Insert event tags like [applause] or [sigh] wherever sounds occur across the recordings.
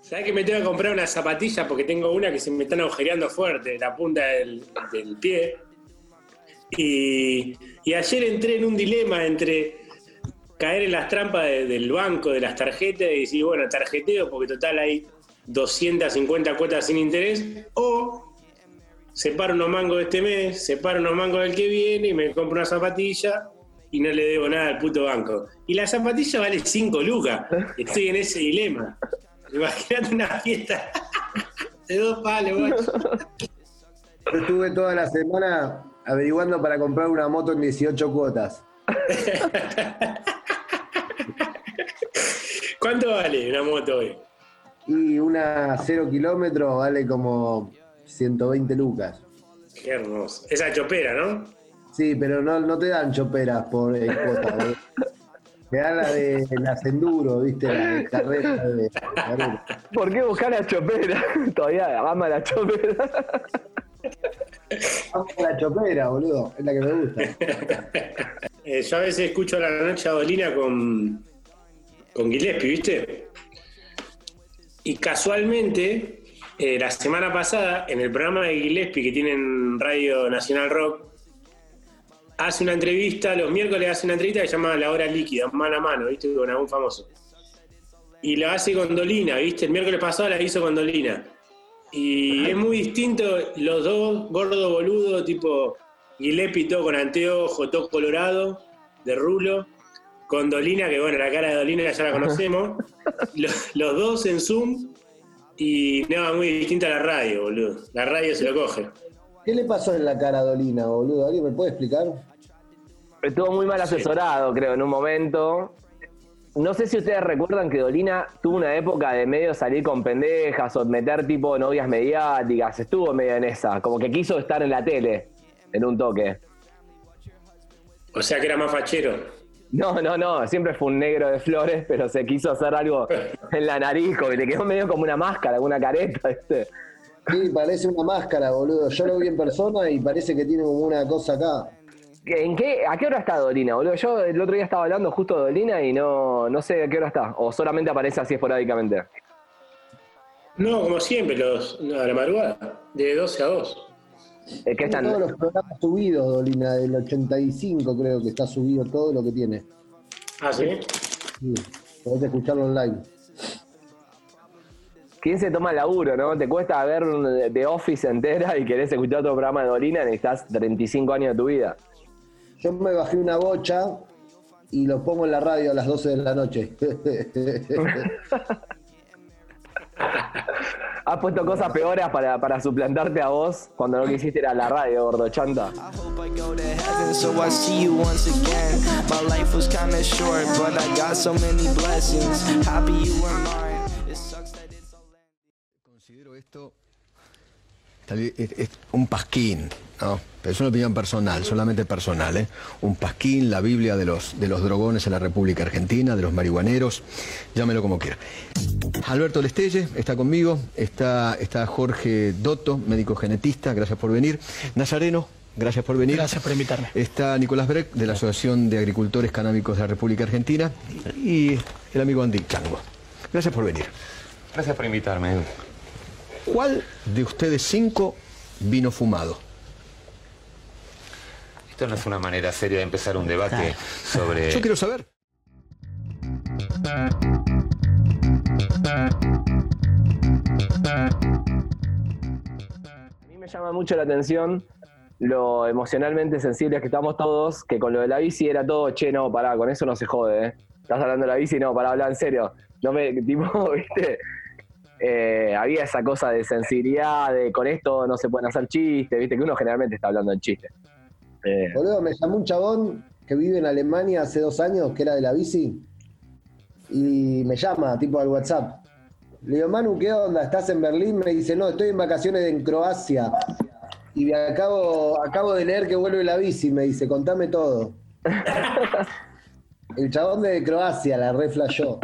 ¿Sabes que me tengo que comprar unas zapatillas? Porque tengo una que se me están agujereando fuerte, la punta del, del pie. Y, y ayer entré en un dilema entre caer en las trampas de- del banco, de las tarjetas, y decir, bueno, tarjeteo, porque total hay 250 cuotas sin interés, o separo unos mangos de este mes, separo unos mangos del que viene y me compro una zapatilla y no le debo nada al puto banco. Y la zapatilla vale 5 lucas. Estoy en ese dilema. Imagínate una fiesta de dos palos, guacho. Yo estuve toda la semana averiguando para comprar una moto en 18 cuotas. ¿Cuánto vale una moto hoy? Y una 0 kilómetros vale como 120 lucas. Qué hermoso. Esa chopera, ¿no? Sí, pero no, no te dan choperas por eh, cuota. boludo. [laughs] Te dan la de las enduro, ¿viste? La de carrera de carrera. ¿Por qué buscar la chopera? [laughs] Todavía ama la chopera. Vamos a la chopera, boludo. Es la que me gusta. [laughs] Eh, yo a veces escucho a la noche a Dolina con, con Gillespie, ¿viste? Y casualmente, eh, la semana pasada, en el programa de Gillespie que tienen Radio Nacional Rock, hace una entrevista, los miércoles hace una entrevista que se llama La Hora Líquida, mano a mano, ¿viste? Con algún famoso. Y lo hace con Dolina, ¿viste? El miércoles pasado la hizo con Dolina. Y es muy distinto los dos, gordo boludo, tipo Gillespie todo con anteojo, todo colorado, de rulo, con Dolina, que bueno, la cara de Dolina ya la [laughs] conocemos, los, los dos en Zoom, y nada, muy distinta a la radio, boludo. La radio se lo coge. ¿Qué le pasó en la cara a Dolina, boludo? ¿Alguien me puede explicar? Estuvo muy mal asesorado, creo, en un momento. No sé si ustedes recuerdan que Dolina tuvo una época de medio salir con pendejas o meter tipo novias mediáticas. Estuvo medio en esa. Como que quiso estar en la tele en un toque. O sea que era más fachero. No, no, no. Siempre fue un negro de flores, pero se quiso hacer algo [laughs] en la nariz, como que le quedó medio como una máscara, una careta, ¿viste? Sí, parece una máscara, boludo. Yo lo vi en persona y parece que tiene como una cosa acá. ¿En qué, ¿A qué hora está Dolina, boludo? Yo el otro día estaba hablando justo de Dolina y no, no sé a qué hora está. O solamente aparece así esporádicamente. No, como siempre, los, no, a la madrugada, de 12 a 2. Es que Tiene están, todos los programas subidos, Dolina, del 85 creo que está subido todo lo que tiene. Ah, sí. Sí, podés escucharlo online. ¿Quién se toma el laburo, no? Te cuesta ver The Office entera y querés escuchar otro programa de Dolina, necesitas 35 años de tu vida. Yo me bajé una bocha y lo pongo en la radio a las 12 de la noche. [laughs] [laughs] Has puesto cosas peores para, para suplantarte a vos cuando lo que hiciste era la radio, gordo chanta. Es, es un pasquín, ¿no? Pero es una opinión personal, solamente personal, ¿eh? Un pasquín, la Biblia de los, de los drogones en la República Argentina, de los marihuaneros, llámelo como quiera. Alberto Lestelle está conmigo, está, está Jorge Dotto, médico genetista, gracias por venir. Nazareno, gracias por venir. Gracias por invitarme. Está Nicolás Breck, de la Asociación de Agricultores Canábicos de la República Argentina, y el amigo Andy Chango. Gracias por venir. Gracias por invitarme. Edu. ¿Cuál de ustedes cinco vino fumado? Esto no es una manera seria de empezar un debate sobre... Yo quiero saber. A mí me llama mucho la atención lo emocionalmente sensibles que estamos todos, que con lo de la bici era todo, che, no, pará, con eso no se jode, ¿eh? Estás hablando de la bici, no, pará, hablar en serio. No me, [laughs] tipo, viste, Eh, había esa cosa de sensibilidad, de con esto no se pueden hacer chistes, viste, que uno generalmente está hablando en chistes. Eh, Boludo, me llamó un chabón que vive en Alemania hace dos años, que era de la bici, y me llama, tipo al WhatsApp. Le digo, Manu, ¿qué onda? ¿Estás en Berlín? Me dice, no, estoy en vacaciones en Croacia. Y me acabo, acabo de leer que vuelve la bici, me dice, contame todo. [laughs] El chabón de Croacia, la reflashó.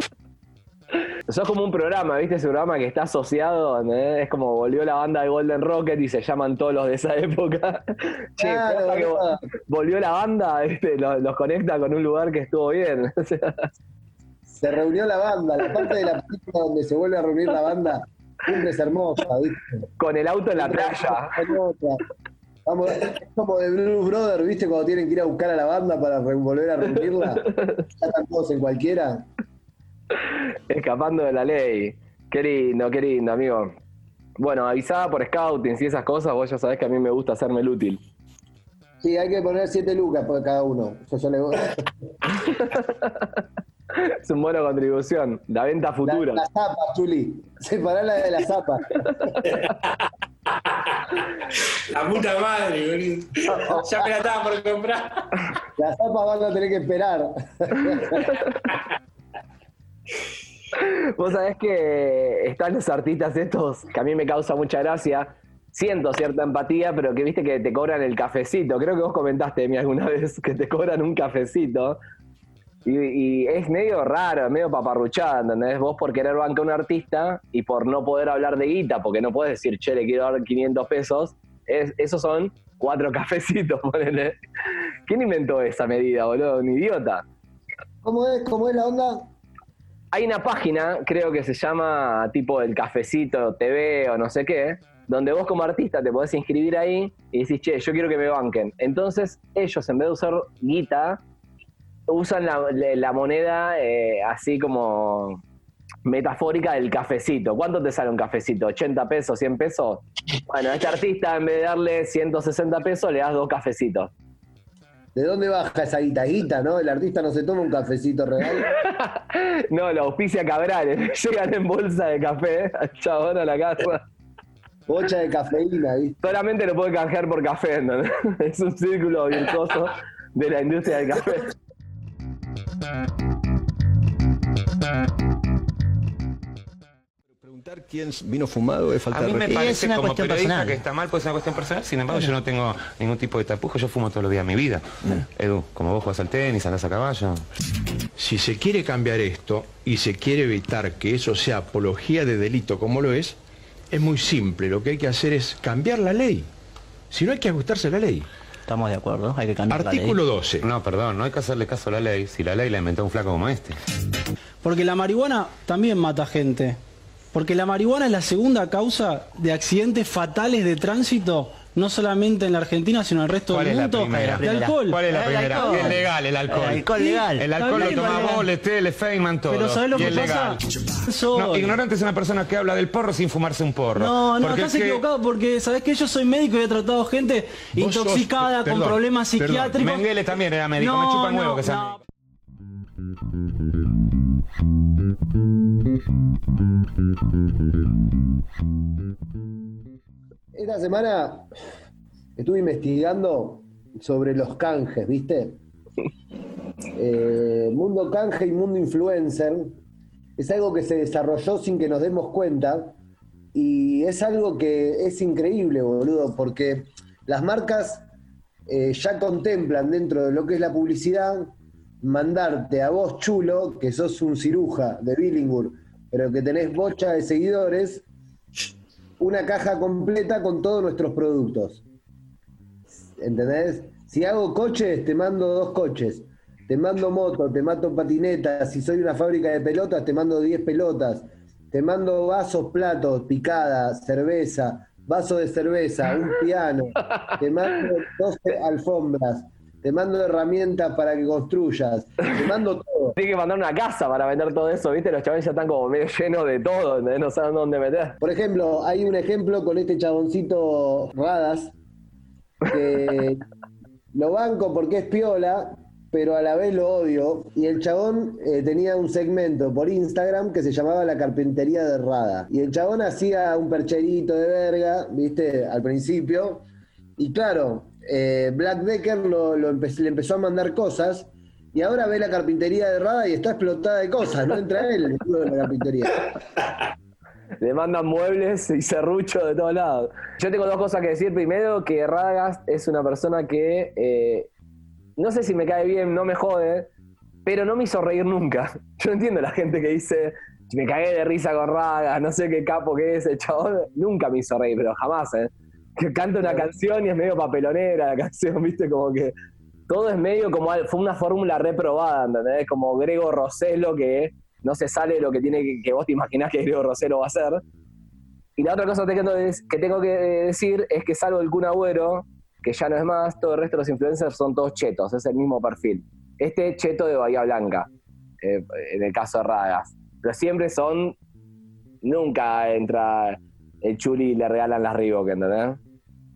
Sos como un programa, ¿viste? Ese programa que está asociado, es como volvió la banda de Golden Rocket y se llaman todos los de esa [laughs] época. che, Claro, que volvió la banda, ¿viste? Los, los conecta con un lugar que estuvo bien. [laughs] Se reunió la banda, la parte de la película donde se vuelve a reunir la banda, siempre es hermosa, ¿viste? Con el auto en la playa. Vamos, es como de Blues Brothers, ¿viste? Cuando tienen que ir a buscar a la banda para volver a reunirla. Ya están todos en cualquiera. Escapando de la ley. Qué lindo, qué lindo, amigo. Bueno, avisada por scouting y esas cosas, vos ya sabés que a mí me gusta hacerme el útil. Sí, hay que poner 7 lucas por cada uno. Yo ya le voy. [laughs] Es un buena contribución. La venta La, futura. la zapa, Chuli. Separala de la zapa. La puta madre, boludo. Ya me la estaba por comprar. La zapa van a tener que esperar. [laughs] Vos sabés que están los artistas estos que a mí me causa mucha gracia. Siento cierta empatía, pero que viste que te cobran el cafecito. Creo que vos comentaste de mí alguna [laughs] vez que te cobran un cafecito. Y, es medio raro, medio paparruchada, ¿entendés? Vos por querer bancar a un artista y por no poder hablar de guita, porque no puedes decir, che, le quiero dar 500 pesos, es, esos son cuatro [laughs] cafecitos, ponele. ¿Quién inventó esa medida, boludo? Un idiota. ¿Cómo es? ¿Cómo es la onda? Hay una página, creo que se llama tipo el Cafecito TV o no sé qué, donde vos como artista te podés inscribir ahí y decís, che, yo quiero que me banquen. Entonces ellos en vez de usar guita, usan la, la- moneda eh, así como metafórica del cafecito. ¿Cuánto te sale un cafecito? ¿80 pesos? ¿100 pesos? Bueno, a este artista en vez de darle 160 pesos le das dos cafecitos. ¿De dónde baja esa guita? Guita, ¿no? El artista no se toma un cafecito real. [laughs] No, la auspicia Cabrales. [laughs] Llegan en bolsa de café al chabón a la casa. Bocha de cafeína, ¿viste? Solamente lo puede canjear por café, ¿entendés? [laughs] Es un círculo virtuoso de la industria del café. Quién vino fumado es falta A de mí me parece una como cuestión periodista personal. que está mal, pues es una cuestión personal. Sin embargo, yo no tengo ningún tipo de tapujo. Yo fumo todos los días de mi vida. Edu, como vos jugás al tenis, andás a caballo. Si se quiere cambiar esto y se quiere evitar que eso sea apología de delito como lo es, es muy simple. Lo que hay que hacer es cambiar la ley. Si no hay que ajustarse a la ley. Estamos de acuerdo, hay que cambiar Artículo la ley. 12. No, perdón, no hay que hacerle caso a la ley si la ley la inventó un flaco como este. Porque la marihuana también mata gente. Porque la marihuana es la segunda causa de accidentes fatales de tránsito, no solamente en la Argentina, sino en el resto ¿Cuál del es la mundo, primera? de alcohol. ¿Cuál es la El primera? alcohol. Es legal el alcohol. El alcohol legal. El alcohol lo bien, toma legal. vos, Tele, Feynman, todo. Pero ¿sabés lo que pasa? No, ignorante es una persona que habla del porro sin fumarse un porro. No, no, Porque estás es que- equivocado porque sabés que yo soy médico y he tratado gente intoxicada con perdón, problemas perdón. psiquiátricos. Menguele también era médico, No, me chupa no, huevo que sea no. médico. Esta semana estuve investigando sobre los canjes, ¿viste? Eh, mundo canje y mundo influencer es algo que se desarrolló sin que nos demos cuenta y es algo que es increíble, boludo, porque las marcas eh, ya contemplan dentro de lo que es la publicidad mandarte a vos chulo, que sos un ciruja de Billingur, pero que tenés bocha de seguidores, una caja completa con todos nuestros productos. ¿Entendés? Si hago coches, te mando dos coches. Te mando moto, te mando patinetas. Si soy una fábrica de pelotas, te mando 10 pelotas. Te mando vasos, platos, picada, cerveza, vaso de cerveza, un piano. Te mando 12 alfombras. Te mando herramientas para que construyas. Te mando todo. Tienes que mandar una casa para vender todo eso, ¿viste? Los chavales ya están como medio llenos de todo. No saben dónde meter. Por ejemplo, hay un ejemplo con este chaboncito Radas, que [laughs] lo banco porque es piola, pero a la vez lo odio. Y el chabón eh, tenía un segmento por Instagram que se llamaba La Carpintería de Rada. Y el chabón hacía un percherito de verga, ¿viste? Al principio. Y claro, eh, Black Decker lo, le empezó a mandar cosas. Y ahora ve la carpintería de Rada y está explotada de cosas, no entra él, de la carpintería. Le mandan muebles y serrucho de todos lados. Yo tengo dos cosas que decir. Primero, que Radagast es una persona que eh, no sé si me cae bien, no me jode, pero no me hizo reír nunca. [laughs] Yo entiendo la gente que dice, me cagué de risa con Radagast, no sé qué capo que es el chabón. Nunca me hizo reír, pero jamás, ¿eh? Que canta una canción y es medio papelonera la [laughs] canción, ¿viste? Como que todo es medio como fue una fórmula reprobada, ¿entendés? Como Grego Roselo que no se sale lo que tiene que, que vos te imaginás que Grego Roselo va a hacer. Y la otra cosa que tengo, que decir es que salvo el Kun Agüero, que ya no es más, todo el resto de los influencers son todos chetos, es el mismo perfil. Este es cheto de Bahía Blanca, eh, en el caso de Ragas. Pero siempre son, nunca entra el chuli le regalan las Reebok, ¿entendés?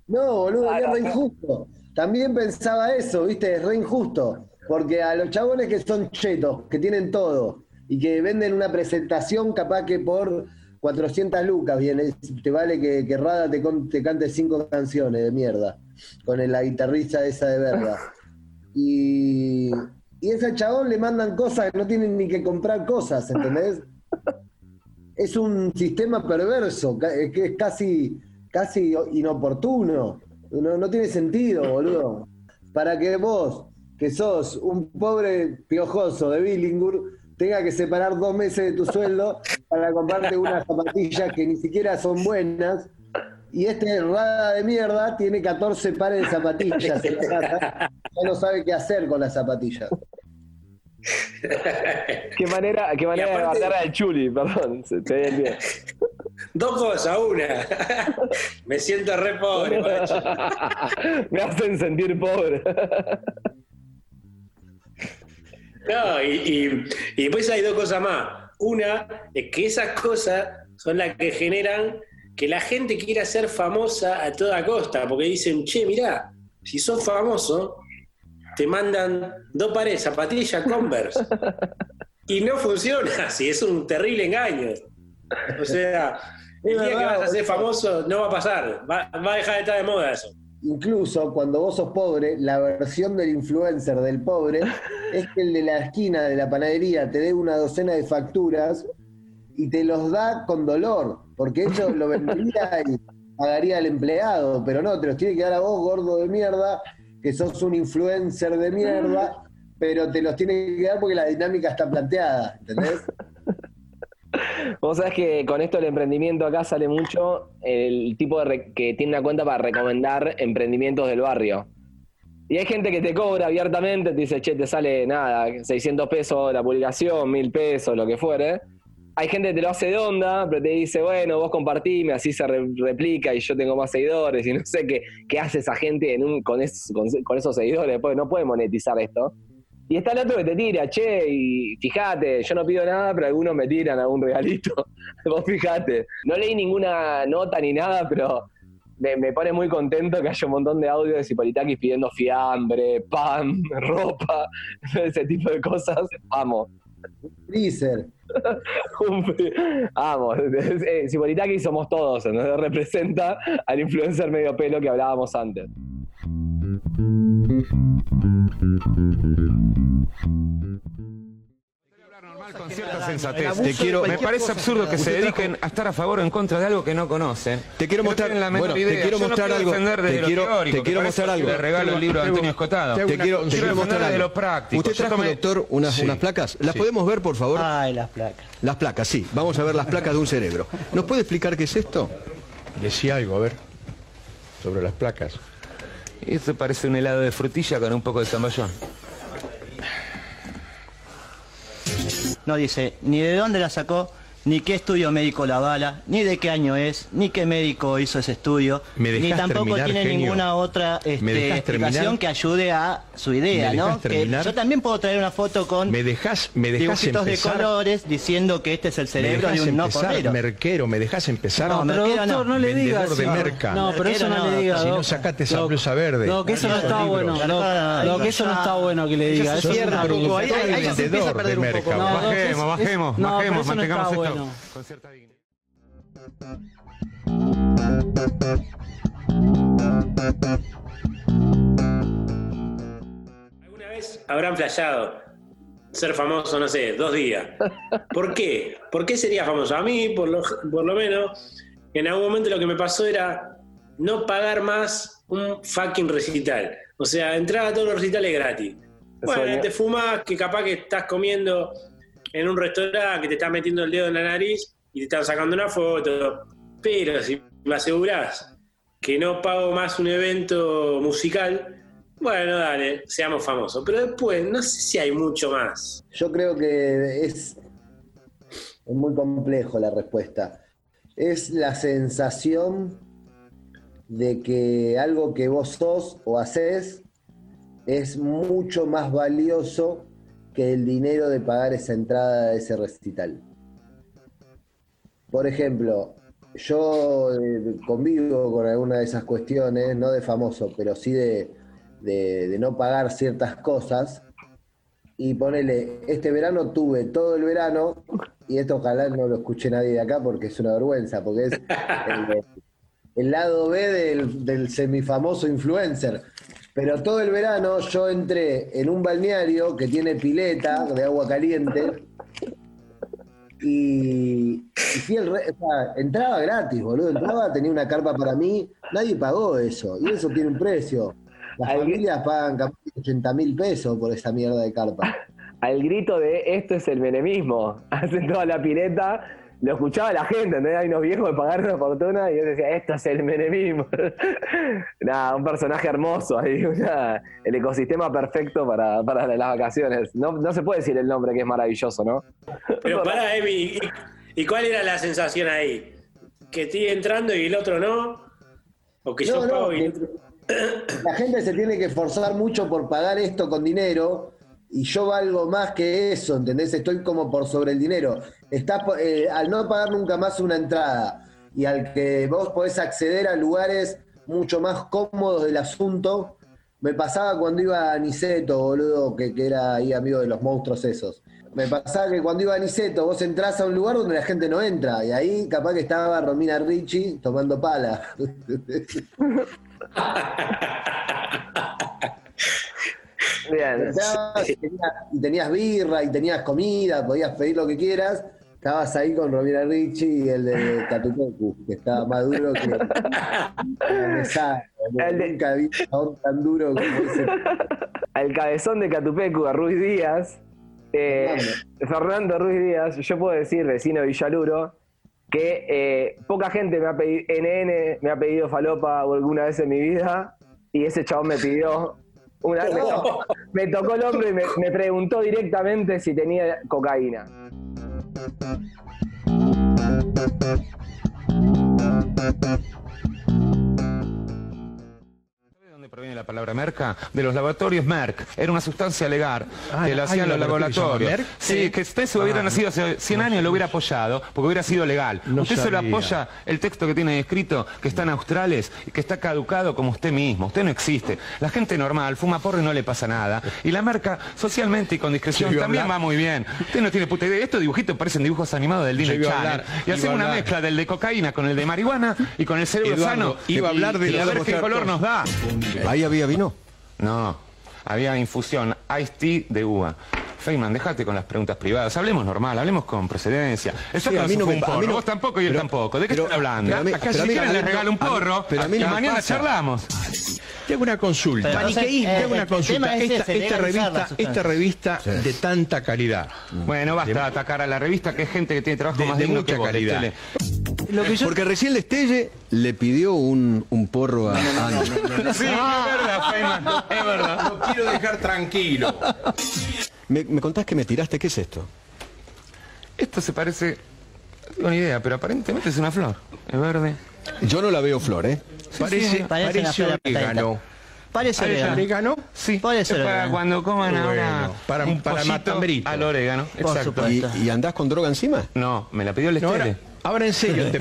No, boludo, Claro, es re injusto. También pensaba eso, viste, es re injusto. Porque a los chabones que son chetos, que tienen todo, y que venden una presentación capaz que por 400 lucas, bien, te vale que, que Rada te, con- te cante cinco canciones de mierda, con la guitarrista esa de verga. [laughs] Y, y ese chabón le mandan cosas que no tienen ni que comprar cosas, ¿entendés? Es un sistema perverso, es que es casi, casi inoportuno. No, no tiene sentido, boludo. Para que vos, que sos un pobre piojoso de Billingur, tenga que separar dos meses de tu sueldo para comprarte unas zapatillas que ni siquiera son buenas. Y este rada de mierda tiene 14 pares de zapatillas en la casa. Ya no sabe qué hacer con las zapatillas. Qué manera, qué manera aparte- de matar al chuli, perdón, te bien. Dos cosas, una. Me siento re pobre. [laughs] Me hacen sentir pobre. No, y, y- y después hay dos cosas más. Una es que esas cosas son las que generan que la gente quiera ser famosa a toda costa, porque dicen, che, mirá, si sos famoso, te mandan dos pares de zapatillas Converse. [laughs] Y no funciona [laughs] así, es un terrible engaño. O sea, el día que vas a ser famoso no va a pasar, va, va a dejar de estar de moda eso. Incluso cuando vos sos pobre, la versión del influencer del pobre es que el de la esquina de la panadería te dé una docena de facturas y te los da con dolor, porque ellos lo vendería y [laughs] pagaría al empleado, pero no, te los tiene que dar a vos, gordo de mierda, que sos un influencer de mierda, pero te los tiene que dar porque la dinámica está planteada, ¿entendés? [laughs] Vos sabés que con esto del emprendimiento acá sale mucho el tipo de re- que tiene una cuenta para recomendar emprendimientos del barrio. Y hay gente que te cobra abiertamente, te dice, che, te sale nada, 600 pesos la publicación, 1000 pesos, lo que fuere. Hay gente que te lo hace de onda, pero te dice, bueno, vos compartime, así se re- replica y yo tengo más seguidores y no sé qué, qué hace esa gente con, es- con- con esos seguidores, porque no puede monetizar esto. Y está el otro que te tira, che, y fíjate, yo no pido nada, pero algunos me tiran algún regalito. [laughs] Vos fíjate. No leí ninguna nota ni nada, pero me, pone muy contento que haya un montón de audios de Cipolitakis pidiendo fiambre, pan, [laughs] ropa, [laughs] ese tipo de cosas. Amo. Freezer. Amo. Eh, Cipolitakis somos todos, ¿no? [laughs] representa al influencer medio pelo que hablábamos antes. Con cierta sensatez. Te quiero- Me parece absurdo que se dediquen a estar a favor o en contra de algo que no conocen. Te quiero mostrar- la bueno, te quiero no mostrar quiero algo. Te quiero- teórico, te quiero mostrar eso algo. Le regalo el libro de Antonio Escotado. Te quiero, te Quiero mostrar defender de algo. lo práctico. ¿Usted trajo, tomé- doctor, unas, Sí. unas placas? ¿Las Sí. podemos ver, por favor? Ay, las placas. Las placas, sí. Vamos a ver las placas de un cerebro. ¿Nos puede explicar qué es esto? Decía algo, a ver, sobre las placas. Esto parece un helado de frutilla con un poco de zamballón. No dice ni de dónde la sacó, ni qué estudio médico la bala, ni de qué año es, ni qué médico hizo ese estudio, ¿Me ni dejás tampoco terminar, tiene genio? ninguna otra este, ¿Me dejás explicación terminar? que ayude a su idea, ¿Me ¿no? dejás Que yo también puedo traer una foto con ¿Me dejas, me dejas dibujitos de empezar? colores diciendo que este es el ¿Me cerebro de un no correro. merquero? ¿Me dejas empezar? No, Pero Merquero doctor, no. no, le Vendedor digas. de no, merca. No, pero eso no, le no, diga. Si no, sacate esa Doc, blusa verde. No, que eso no está libros. bueno. No, no, Doc, eso no está bueno que le diga. es Eso no bueno. ahí- se empieza a perder un poco. de No, es- Bajemos, es- bajemos, no, pero bajemos, eso no está mantengamos esto bueno. con cierta dignidad. ¿Alguna vez habrán flasheado ser famoso, no sé, dos días? ¿Por qué? ¿Por qué sería famoso? A mí, por lo, por lo menos, en algún momento lo que me pasó era no pagar más un fucking recital. O sea, entrar a todos los recitales gratis. Bueno, te fumas que capaz que estás comiendo en un restaurante, que te estás metiendo el dedo en la nariz y te están sacando una foto. Pero si me asegurás que no pago más un evento musical, Bueno, dale, seamos famosos. Pero después, no sé si hay mucho más. Yo creo que es muy complejo la respuesta. Es la sensación de que algo que vos sos o haces es mucho más valioso que el dinero de pagar esa entrada de ese recital. Por ejemplo, yo eh, convivo con alguna de esas cuestiones, no de famoso, pero sí de, de- de no pagar ciertas cosas. Y ponele, este verano tuve todo el verano, y esto ojalá no lo escuche nadie de acá porque es una vergüenza, porque es [laughs] el, el lado B del, del semifamoso influencer. Pero todo el verano yo entré en un balneario que tiene pileta de agua caliente y, y fui el re- o sea, entraba gratis, boludo. Entraba, tenía una carpa para mí, nadie pagó eso. Y eso tiene un precio. Las familias pagan capaz 80 mil pesos por esa mierda de carpa. Al grito de esto es el menemismo. [laughs] Hacen toda la pileta. Lo escuchaba la gente, ¿entendés? Hay unos viejos que pagaron una fortuna y yo decía, esto es el menemismo. [laughs] Nada, un personaje hermoso ahí, [laughs] una- el ecosistema perfecto para, para las vacaciones. No, no se puede decir el nombre que es maravilloso, ¿no? Pero [laughs] pará, Emi, ¿y, y cuál era la sensación ahí? ¿Que estoy entrando y el otro no? ¿O que yo No, no, pago y la gente se tiene que esforzar mucho por pagar esto con dinero y yo valgo más que eso, ¿entendés? Estoy como por sobre el dinero. Estás, eh, al no pagar nunca más una entrada y al que vos podés acceder a lugares mucho más cómodos del asunto, me pasaba cuando iba a Niceto, boludo, que, que era ahí amigo de los monstruos esos. Me pasaba que cuando iba a Niceto vos entrás a un lugar donde la gente no entra y ahí capaz que estaba Romina Ricci tomando pala. [laughs] Bien. Entrabas y tenías, birra y tenías comida, podías pedir lo que quieras. Estabas ahí con Romina Ricci y el de Catupecu, que estaba más duro que. [laughs] El de- Nunca vi un tan duro como ese. Al cabezón de Catupecu, a Ruiz Díaz, eh, Fernando Ruiz Díaz, yo puedo decir, vecino de Villaluro, que eh, poca gente me ha pedido, NN me ha pedido falopa alguna vez en mi vida, y ese chabón me pidió, una, [laughs] me, tocó, me tocó el hombro y me, me preguntó directamente si tenía cocaína. ¿De dónde proviene la palabra merca? De los laboratorios Merck. Era una sustancia legal Ah, que ¿hay hacían los se laboratorios. Merck? Sí, Sí. que usted si hubiera Ah, nacido hace 100 años lo hubiera apoyado, porque hubiera sido legal. No usted se sabía. apoya el texto que tiene escrito, que está en Australes, y que está caducado como usted mismo. Usted no existe. La gente normal fuma porro y no le pasa nada. Y la marca, socialmente y con discreción, Se también hablar. va muy bien. Usted no tiene puta idea. Estos dibujitos parecen dibujos animados del Disney Channel. Y a una mezcla del de cocaína con el de marihuana y con el cerebro Eduardo, sano. iba a Y- hablar de y los a ver qué color nos da. Ahí había vino. No, había infusión, iced tea de uva. Feynman, déjate con las preguntas privadas. Hablemos normal, hablemos con procedencia. Eso Sí, a mí no me un pa- a porro. mí no- Vos tampoco y él pero- tampoco. ¿De qué pero- están hablando? pero a mí- Acá pero si a mí- quieren a mí les regalo un a mí- porro pero a mí y no mañana pasa. charlamos. Te hago una consulta. Pero entonces, Te hago eh, una consulta. es Esta, ese, esta revista, esta revista de tanta calidad. Bueno, basta de atacar a la revista, que es gente que tiene trabajo De- más de digno mucha que vos, calidad. Tele. Lo que yo, Porque recién Lestelle le pidió un, un porro a Ana. Sí, es verdad, Feynman, es verdad. Lo quiero dejar tranquilo. Me, me contás que me tiraste, ¿qué es esto? Esto se parece... No tengo ni idea, pero aparentemente es una flor. Es verde. Yo no la veo flor, ¿eh? Parece, parece una parece flor orégano. Parece orégano. ¿Orégano? Sí, es ser para cuando coman Bueno, ahora para- un para matambrito. al orégano. Por Exacto. ¿Y, y andás con droga encima? No, me la pidió el No. Ahora, en serio te.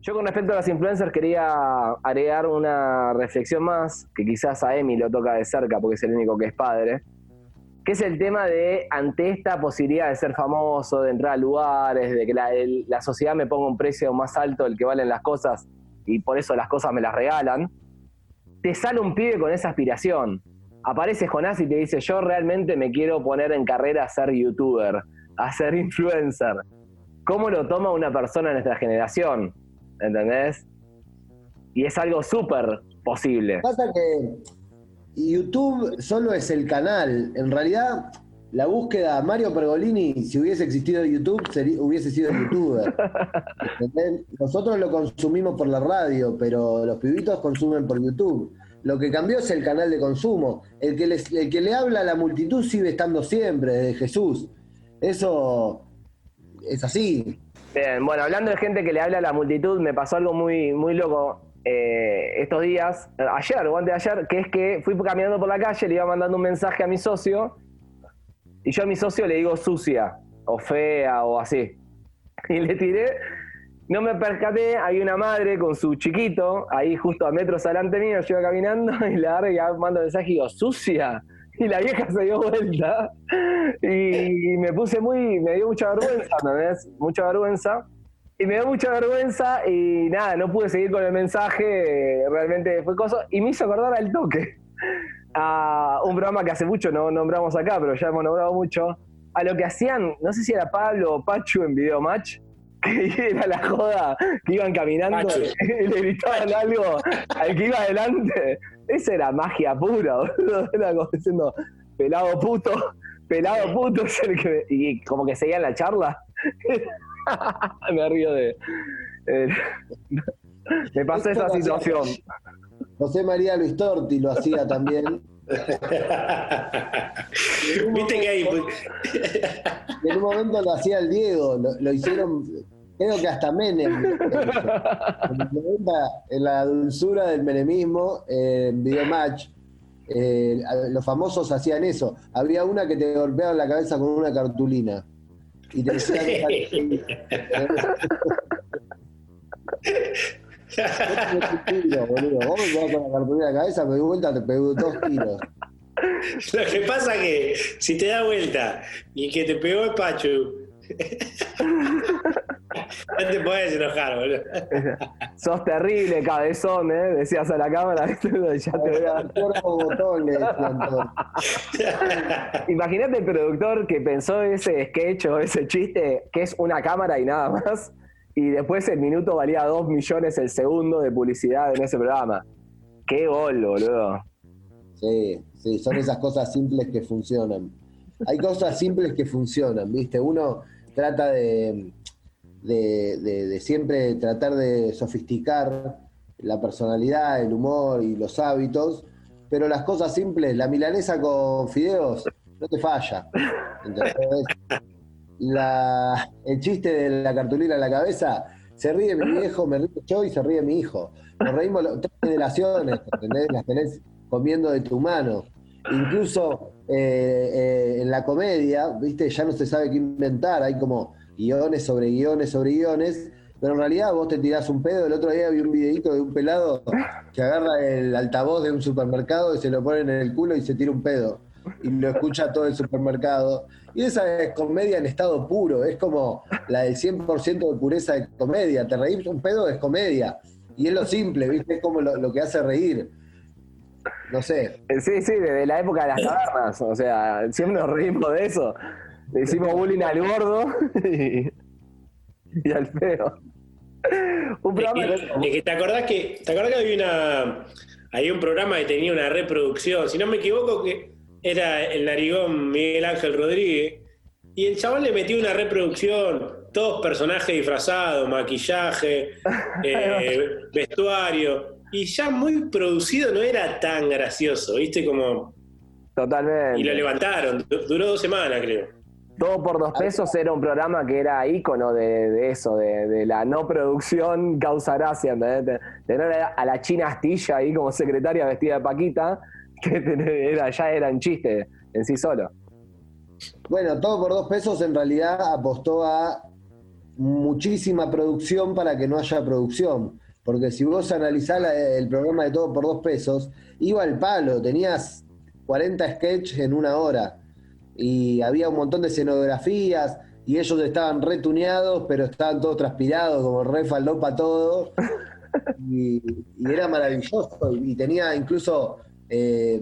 Yo con respecto a las influencers quería agregar una reflexión más, que quizás a Emi lo toca de cerca porque es el único que es padre, que es el tema de, ante esta posibilidad de ser famoso, de entrar a lugares, de que la, la sociedad me ponga un precio más alto del que valen las cosas y por eso las cosas me las regalan, te sale un pibe con esa aspiración. Aparece Jonás y te dice, yo realmente me quiero poner en carrera a ser youtuber, a ser influencer. ¿Cómo lo toma una persona de nuestra generación? ¿Entendés? Y es algo súper posible. Pasa que YouTube solo es el canal. En realidad, la búsqueda Mario Pergolini, si hubiese existido YouTube, sería- hubiese sido youtuber. [laughs] ¿Entendés? Nosotros lo consumimos por la radio, pero los pibitos consumen por YouTube. Lo que cambió es el canal de consumo. El que, les- el que le habla a la multitud sigue estando siempre, desde Jesús. Eso es así. Bien, bueno, hablando de gente que le habla a la multitud, me pasó algo muy, muy loco eh, estos días, eh, ayer o antes de ayer, que es que fui caminando por la calle, le iba mandando un mensaje a mi socio, y yo a mi socio le digo sucia, o fea, o así. Y le tiré, no me percaté, hay una madre con su chiquito, ahí justo a metros adelante mío, yo iba caminando, [laughs] y le agarro y mando mensaje y digo, sucia. Y la vieja se dio vuelta y me puse muy, me dio mucha vergüenza, ¿entendés? Mucha vergüenza. Y me dio mucha vergüenza y nada, no pude seguir con el mensaje, realmente fue cosa, y me hizo acordar al toque a un programa que hace mucho no nombramos acá, pero ya hemos nombrado mucho, a lo que hacían, no sé si era Pablo o Pachu en Video Match, [laughs] que era la joda, que iban caminando Pachu. y le gritaban algo al que iba adelante. Esa era magia pura, [laughs] boludo. Era como diciendo, pelado puto, pelado puto [laughs] es el que... Y como que seguían la charla. Me río de... eh, me pasó esa situación. José María Luis Torti lo hacía también. [laughs] Viste que hay. Y [laughs] en un momento lo hacía el Diego, lo, lo hicieron, creo que hasta Menem. En los 90, en la dulzura del menemismo, eh, en Videomatch, eh, los famosos hacían eso. Había una que te golpeaba la cabeza con una cartulina. Y te decían. [laughs] tiro, boludo. Vos me pegás con la cartulina en la cabeza, me di vuelta, te pegó dos tiros. [laughs] Lo que pasa que si te da vuelta y el que te pegó es Pachu. [laughs] no te podés enojar, boludo. [laughs] Sos terrible, cabezón, ¿eh? Decías a la cámara, ya te voy a... Decían todos. Imagínate el productor que pensó ese sketch o ese chiste, que es una cámara y nada más, y después el minuto valía 2 millones el segundo de publicidad en ese programa. Qué gol, boludo. Sí, sí, son esas cosas simples que funcionan. Hay cosas simples que funcionan, ¿viste? Uno trata de, de, de- de siempre tratar de sofisticar la personalidad, el humor y los hábitos, pero las cosas simples, la milanesa con fideos, no te falla. ¿entendés? La- el chiste de la cartulina en la cabeza, se ríe mi viejo, me río yo y se ríe mi hijo. Nos reímos tres generaciones, ¿entendés? Las tenés comiendo de tu mano. Incluso eh, eh, en la comedia, ¿viste? Ya no se sabe qué inventar, hay como guiones sobre guiones sobre guiones, pero en realidad vos te tirás un pedo. El otro día vi un videito de un pelado que agarra el altavoz de un supermercado y se lo pone en el culo y se tira un pedo. Y lo escucha todo el supermercado. Y esa es comedia en estado puro, es como la del 100% de pureza de comedia. Te reís un pedo, es comedia. Y es lo simple, ¿viste? Es como lo, lo que hace reír. No sé. Eh, Sí, sí, desde la época de las cavernas. O sea, siempre nos reímos de eso. Le hicimos bullying al gordo y, [laughs] y al feo. Un programa Es que, es que te acordás que te acordás que había una había un programa que tenía una reproducción, si no me equivoco que era el narigón Miguel Ángel Rodríguez y el chaval le metió una reproducción, todos personajes disfrazados, maquillaje, [laughs] eh, vestuario y ya muy producido no era tan gracioso, ¿viste? Como Totalmente. y lo levantaron, du- duró dos semanas creo. Todo por dos pesos era un programa que era ícono de, de eso, de, de la no producción causa gracia, ¿entendés? Tener a la China Astilla ahí como secretaria vestida de Paquita, [laughs] que era, ya era un chiste en sí solo. Bueno, todo por dos pesos en realidad apostó a muchísima producción para que no haya producción. Porque si vos analizás la- el programa de todo por dos pesos, iba al palo, tenías 40 sketches en una hora. Y había un montón de escenografías y ellos estaban retuneados, pero estaban todos transpirados, como re faldopa todo. [laughs] Y, y era maravilloso. Y tenía incluso eh,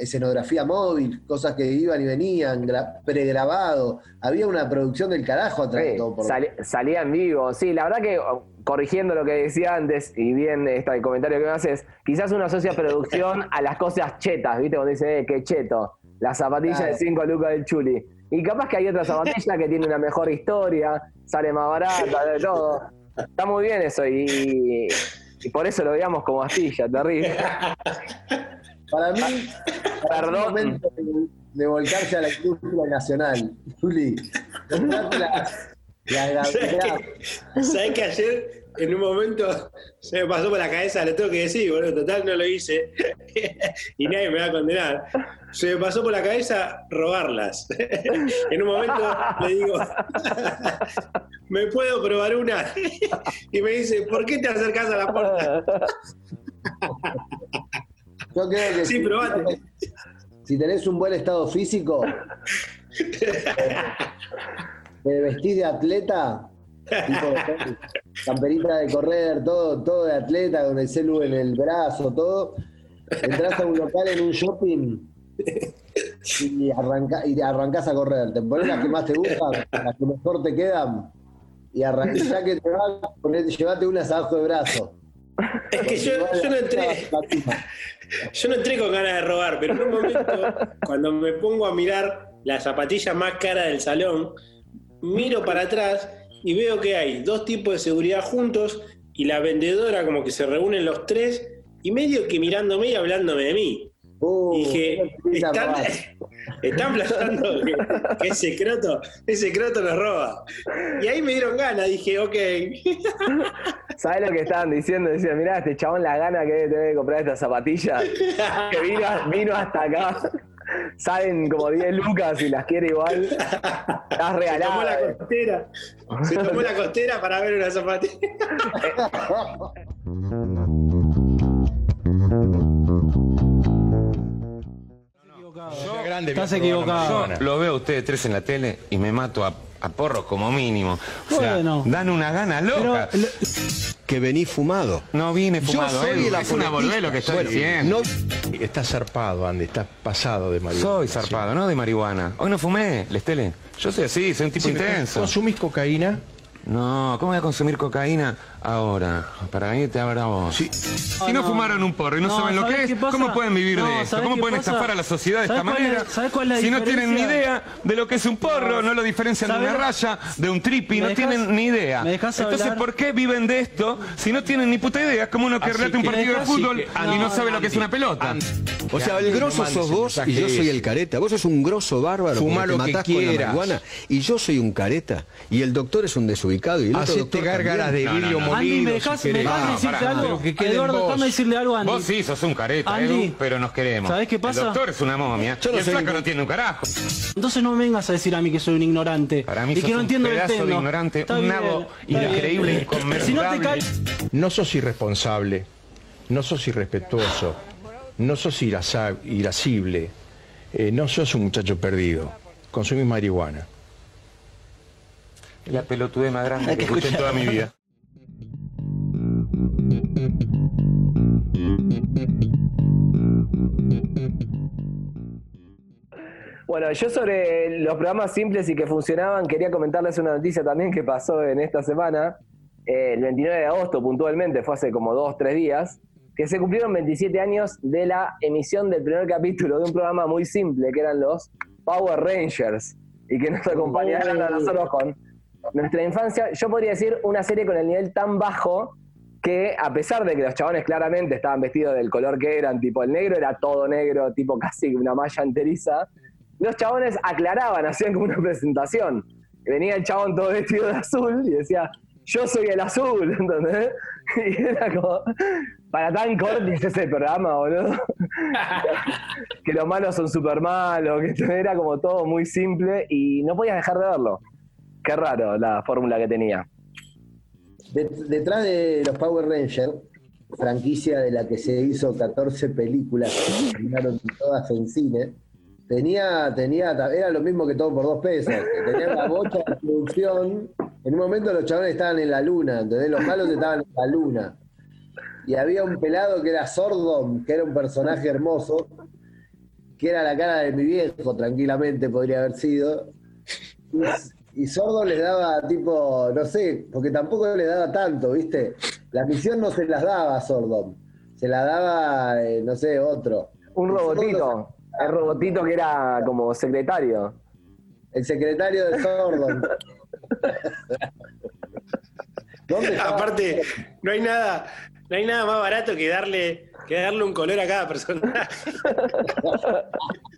escenografía móvil, cosas que iban y venían, gra- pregrabado. Había una producción del carajo atrás de Sí, todo. Por... sali- salía en vivo. Sí, la verdad que oh, corrigiendo lo que decía antes, y bien esta, el comentario que me haces, quizás uno asocia producción a las cosas chetas, ¿viste? Cuando dice, eh, qué cheto. La zapatilla Claro. de 5 lucas del Chuli. Y capaz que hay otra zapatilla que tiene una mejor historia, sale más barata, de todo. Está muy bien eso y, y por eso lo veíamos como astilla, terrible. [laughs] Para mí, para Perdón. momento de, de volcarse a la industria nacional. Juli, la, la [laughs] ¿Sabes que, ¿Sabes que ayer en un momento se me pasó por la cabeza, lo tengo que decir, boludo, total no lo hice [laughs] y nadie me va a condenar. Se me pasó por la cabeza robarlas. [laughs] En un momento le digo, ¿me puedo probar una? Y me dice, ¿por qué te acercás a la puerta? Yo creo que Sí, si, probate. si tenés un buen estado físico, [laughs] te vestís de atleta, tipo camperita de correr, todo, todo de atleta, con el celu en el brazo, todo. Entras a un local en un shopping y, arranca, y arrancás a correr. Te pones las que más te gustan, las que mejor te quedan, y arran- ya que te vas, llevate unas abajo de brazo. Es que yo, yo no entré. Yo no entré con ganas de robar, pero en un momento, cuando me pongo a mirar la zapatilla más cara del salón, miro para atrás y veo que hay dos tipos de seguridad juntos y la vendedora como que se reúnen los tres y medio que mirándome y hablándome de mí. Uh, Dije, qué están. [laughs] están planteando que, que ese croto, ese croto nos roba. Y ahí me dieron ganas, dije, ok. ¿Sabes lo que estaban diciendo? Decían, mirá, este chabón la gana que debe tener de comprar esta zapatilla. Que vino, vino hasta acá. Salen como 10 lucas y las quiere igual. Estás Se tomó la regalada. costera. Se tomó la costera para ver una zapatilla. [laughs] Grande, Estás la equivocado. Yo lo veo a ustedes tres en la tele y me mato a, a porros como mínimo. O sea, Bueno. dan una gana Pero loca. lo- Que venís fumado. No vine Yo fumado, soy Edu, es una boludez lo que estás Bueno, diciendo. no- Estás zarpado, Andy, estás pasado de marihuana. Soy zarpado, no de marihuana. Hoy no fumé, Lestele. Yo soy así, soy un tipo Sí, intenso. ¿Consumís cocaína? No, ¿cómo voy a consumir cocaína ahora? Para venirte ahora vos. Sí. Si no, fumaron un porro y no, No, saben lo ¿sabés que es? ¿cómo pueden vivir No, de esto? ¿sabés ¿Cómo pueden pasa? estafar a la sociedad de ¿Sabés esta es- manera? sabés cuál es la si no tienen ni idea de lo que es un porro, no lo diferencian de una raya, de un tripi, ¿Me no dejás- tienen ni idea. Entonces, hablar? ¿por qué viven de esto si no tienen ni puta idea? Es como uno que relata un partido de fútbol que- y no sabe lo que es una pelota. O sea, Andy, el grosso sos vos y yo soy el careta. Vos sos un grosso bárbaro porque lo te que matás con la quieras. marihuana y yo soy un careta y el doctor es un desubicado y el otro doctor gárgaras de también. Andy. ¿me dejás, si me querés. dejás No, decirte algo? pero que Eduardo, vos. déjame decirle algo a Andy. Vos sí, sos un careta, Andy, Edu, pero nos queremos. ¿sabés qué pasa? El doctor es una momia Yo no y el soy flaco no tiene un carajo. Entonces no me vengas a decir a mí que soy un ignorante. Para mí y sos que no un entiendo el pedazo de tema. ignorante, Está un bien, nabo increíble, Si no te sos irresponsable, no sos irrespetuoso, no sos irascible, eh, no sos un muchacho perdido. Consumís marihuana. La pelotudez más grande que escuché en toda mi vida. Bueno, yo sobre los programas simples y que funcionaban, quería comentarles una noticia también que pasó en esta semana, eh, el 29 de agosto puntualmente, fue hace como dos, tres días, que se cumplieron 27 años de la emisión del primer capítulo de un programa muy simple, que eran los Power Rangers, y que nos acompañaron a nosotros con nuestra infancia. Yo podría decir una serie con el nivel tan bajo que a pesar de que los chabones claramente estaban vestidos del color que eran, tipo el negro era todo negro, tipo [laughs] casi una malla enteriza, los chabones aclaraban, hacían como una presentación. Venía el chabón todo vestido de azul y decía, yo soy el azul, [laughs] ¿entendés? Y era como, para tan cortis ese programa, boludo. [laughs] que los malos son súper malos, que era como todo muy simple y no podías dejar de verlo. Qué raro la fórmula que tenía. De- detrás de los Power Rangers, franquicia de la que se hizo 14 películas que terminaron todas en cine, tenía, tenía, era lo mismo que todo por dos pesos. Tenía la bocha de producción. En un momento los chavales estaban en la luna, ¿entendés? Los malos estaban en la luna. Y había un pelado que era Sordom, que era un personaje hermoso, que era la cara de mi viejo, tranquilamente podría haber sido. Y, Sordo les daba tipo, no sé, porque tampoco le daba tanto, ¿viste? La misión no se las daba a Sordom, se la daba, eh, no sé, otro. Un Y Sordom robotito. el robotito que era como secretario. El secretario de Sordon. [laughs] ¿Dónde estaba? Aparte, no hay nada, no hay nada más barato que darle, que darle un color a cada personaje. [laughs]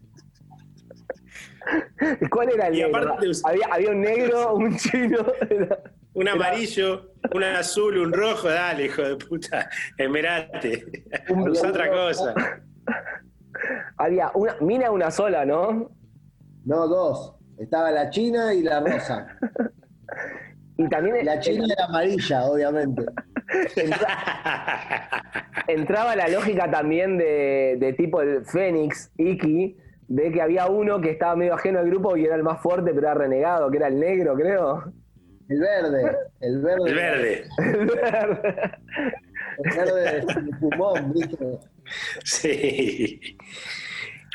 [laughs] ¿Cuál era el Y negro? aparte Había, había un negro, [laughs] un chino. era- Un amarillo, un azul, un rojo, dale, hijo de puta. Esmerate. Usa [laughs] otra cosa. había una mina una sola, ¿no? No, dos. Estaba la china y la rosa. Y también La china era amarilla, obviamente. entraba la lógica también de, de tipo el Fénix, Iki, de que había uno que estaba medio ajeno al grupo y era el más fuerte, pero era renegado, que era el negro, creo. El verde. El verde. El verde. El verde. El verde de pulmón, ¿viste? Sí.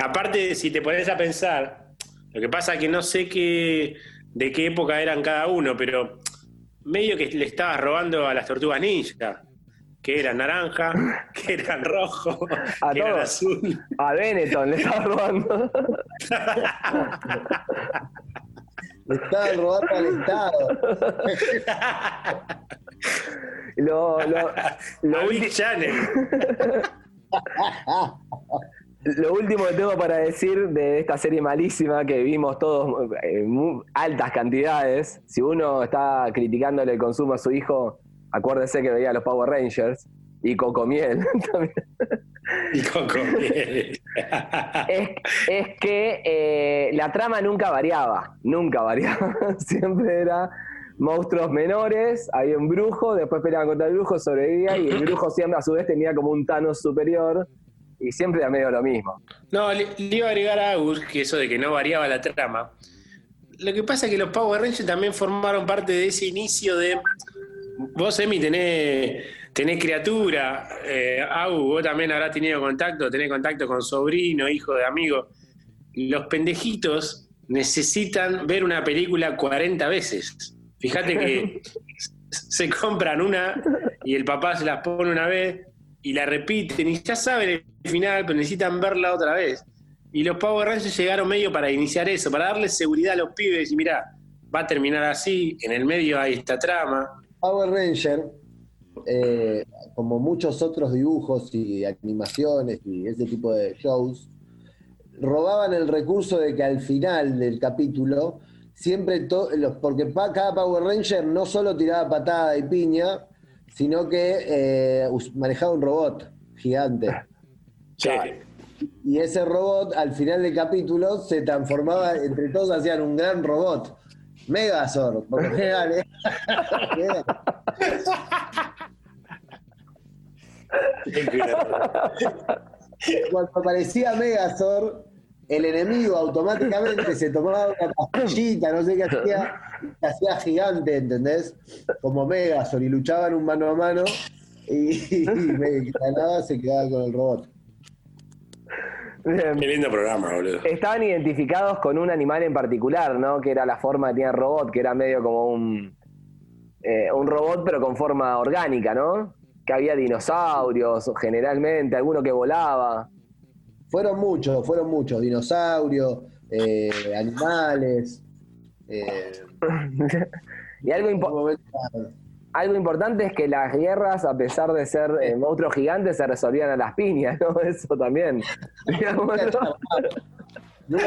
Aparte, si te pones a pensar, lo que pasa es que no sé qué, de qué época eran cada uno, pero medio que le estabas robando a las tortugas ninja, que eran naranja, que [laughs] eran rojo, A que eran todos. azul. A Benetton le estaba robando. Le estaban robando al Estado. [laughs] Lo, lo, lo A Big Channel. [laughs] Lo último que tengo para decir de esta serie malísima que vimos todos en mu- altas cantidades, si uno está criticándole el consumo a su hijo, acuérdese que veía los Power Rangers y Cocomiel [laughs] también. Y Coco. es, es que eh, la trama nunca variaba, nunca variaba, [laughs] siempre era monstruos menores, había un brujo, después peleaban contra el brujo, sobrevivía y el brujo siempre a su vez tenía como un Thanos superior y siempre era medio lo mismo. No, le, le iba a agregar a Agus que eso de que no variaba la trama. Lo que pasa es que los Power Rangers también formaron parte de ese inicio de. Vos, Emi, tenés, tenés criatura. Eh, Agus, vos también habrás tenido contacto, tenés contacto con sobrino, hijo de amigo. Los pendejitos necesitan ver una película 40 veces. Fíjate que [laughs] se compran una y el papá se las pone una vez y la repiten y ya saben el final, pero necesitan verla otra vez. Y los Power Rangers llegaron medio para iniciar eso, para darle seguridad a los pibes y mira, va a terminar así, en el medio hay esta trama. Power Ranger, eh, como muchos otros dibujos y animaciones y ese tipo de shows, robaban el recurso de que al final del capítulo, siempre, los, porque pa- cada Power Ranger no solo tiraba patada y piña, sino que eh, manejaba un robot gigante. Sí. Y ese robot, al final del capítulo, se transformaba, entre todos hacían un gran robot. Megazord, porque general, ¿eh? [laughs] Cuando aparecía Megazord, el enemigo automáticamente se tomaba una pastillita, no sé qué hacía, y se hacía gigante, ¿entendés? Como Megazord, y luchaban un mano a mano, y, y me ganaba, se quedaba con el robot. Qué lindo programa, boludo. Estaban identificados con un animal en particular, ¿no? Que era la forma que tenía el robot, que era medio como un, eh, un robot pero con forma orgánica, ¿no? Que había dinosaurios, generalmente, alguno que volaba. Fueron muchos, fueron muchos, dinosaurios, eh, animales. eh, [laughs] y algo, en un impo- momento- algo importante es que las guerras, a pesar de ser eh, monstruos gigantes, se resolvían a las piñas, ¿no? [laughs] Eso también. Digamos, ¿no?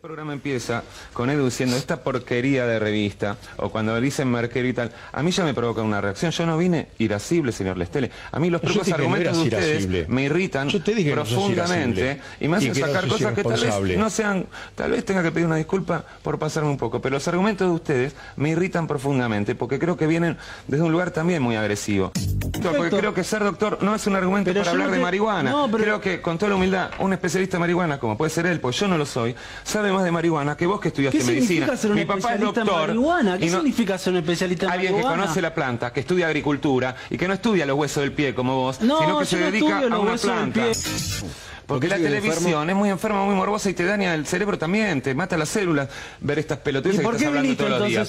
Este programa empieza con Edu diciendo esta porquería de revista, o cuando dicen Merkel y tal, a mí ya me provoca una reacción. Yo no vine irascible, señor Lestele. A mí los propios no argumentos de ustedes irascible. me irritan Yo te dije que no sos profundamente y me hacen sacar cosas que tal vez no sean, tal vez tenga que pedir una disculpa por pasarme un poco, pero los argumentos de ustedes me irritan profundamente porque creo que vienen desde un lugar también muy agresivo. Porque creo que ser doctor no es un argumento Pero para hablar de marihuana. Pero- Creo que con toda la humildad, un especialista en marihuana, como puede ser él, pues yo no lo soy, sabe más de marihuana que vos que estudiaste ¿Qué medicina. significa ser un Mi papá es especialista en doctor. marihuana? ¿Qué no- significa ser un especialista en Alguien que conoce la planta, que estudia agricultura y que no estudia los huesos del pie como vos, No, sino que se no dedica a una planta. Porque la televisión enfermo? es muy enferma, muy morbosa y te daña el cerebro también, te mata las células ver estas pelotudes ¿Y que por estás qué hablando todos los días.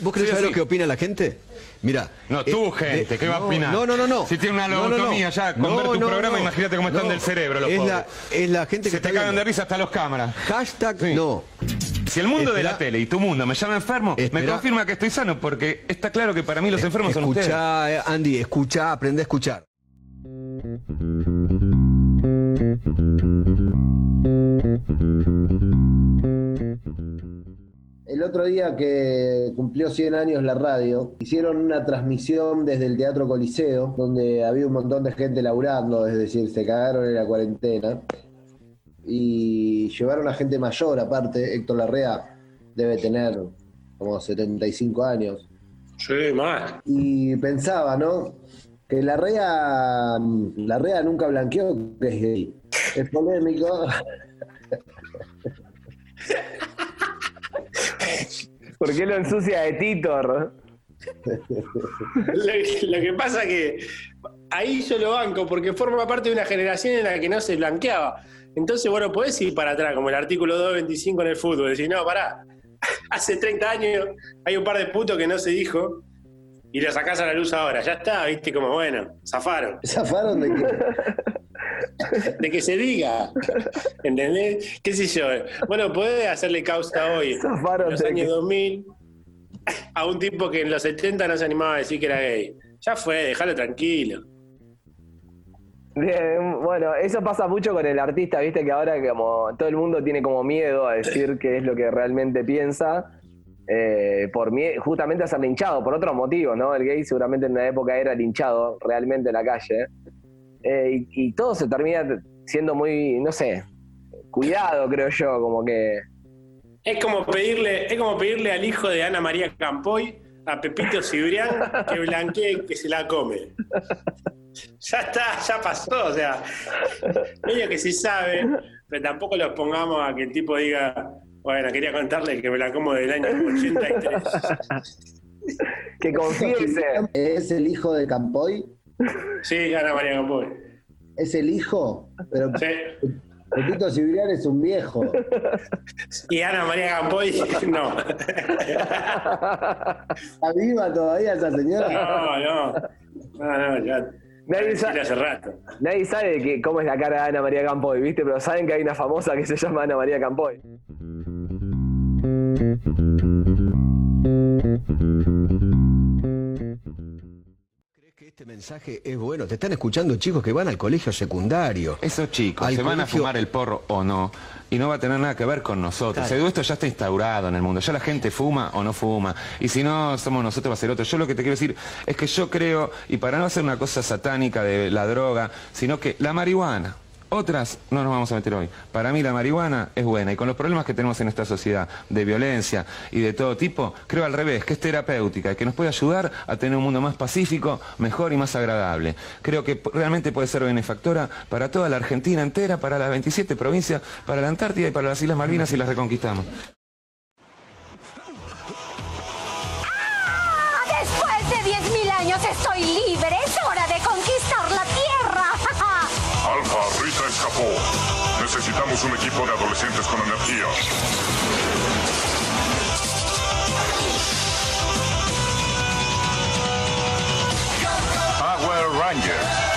¿Vos Sí, saber sí. lo que opina la gente? Mira. No, tú, gente, ¿qué va a opinar? No, no, no, no. Si tiene una no, lobotomía ya, con ver tu programa, imagínate cómo están del cerebro los es pobres. la, es la gente que Se está te cagan de risa hasta los cámaras. Hashtag Sí. no. Si el mundo de la tele y tu mundo me llama enfermo, me confirma que estoy sano, porque está claro que para mí los enfermos son ustedes. Escuchá, eh, Andy, escuchá, aprende a escuchar. El otro día que cumplió 100 años la radio, hicieron una transmisión desde el Teatro Coliseo, donde había un montón de gente laburando, es decir, se cagaron en la cuarentena. Y llevaron a gente mayor, aparte, Héctor Larrea debe tener como 75 años. Sí, más. Y pensaba, ¿no? Que Larrea, Larrea nunca blanqueó que es. Es polémico. [laughs] ¿Por qué lo ensucia de Titor? [laughs] Lo, lo que pasa que ahí yo lo banco porque forma parte de una generación en la que no se blanqueaba. Entonces, bueno, podés ir para atrás, como el artículo 225 en el fútbol. Decir, no, pará, [laughs] hace 30 años hay un par de putos que no se dijo y lo sacás a la luz ahora. Ya está, viste, como bueno, zafaron. ¿Zafaron de que [laughs] De que se diga, ¿entendés? ¿Qué sé yo? Bueno, podés hacerle causa hoy, Zafaron en los años que- 2000, a un tipo que en los 70 no se animaba a decir que era gay. Ya fue, déjalo tranquilo. Bien, bueno, eso pasa mucho con el artista, viste que ahora como todo el mundo tiene como miedo a decir qué es lo que realmente piensa, eh, por justamente a ser linchado, por otros motivos, ¿no? El gay seguramente en una época era linchado realmente en la calle. Eh, y, y todo se termina siendo muy, no sé, cuidado, creo yo, como que... Es como pedirle, es como pedirle al hijo de Ana María Campoy, a Pepito Cibrián, que blanquee que se la come. Ya está, ya pasó, o sea, medio que sí sabe, pero tampoco los pongamos a que el tipo diga, bueno, quería contarle que me la como del año 83. Que confiese. es el hijo de Campoy. Sí, Ana María Campoy. Es el hijo, pero Sí. Pepito Cibrián es un viejo. Y Ana María Campoy, no. ¿Está viva todavía esa señora? No, no. No, no, ya. Nadie sabe- hace rato. Nadie sabe que, cómo es la cara de Ana María Campoy, ¿viste? Pero saben que hay una famosa que se llama Ana María Campoy. Este mensaje es bueno? Te están escuchando chicos que van al colegio secundario. Esos chicos Al se van a fumar el porro o no, y no va a tener nada que ver con nosotros. Edu, Esto ya está instaurado en el mundo, ya la gente fuma o no fuma, y si no somos nosotros va a ser otro. Yo lo que te quiero decir es que yo creo, y para no hacer una cosa satánica de la droga, sino que la marihuana, otras no nos vamos a meter hoy. Para mí la marihuana es buena, y con los problemas que tenemos en esta sociedad, de violencia y de todo tipo, creo al revés, que es terapéutica y que nos puede ayudar a tener un mundo más pacífico, mejor y más agradable. Creo que realmente puede ser benefactora para toda la Argentina entera, para las 27 provincias, para la Antártida y para las Islas Malvinas si las reconquistamos. Después de 10.000 años estoy libre. Necesitamos un equipo de adolescentes con energía. Power Rangers.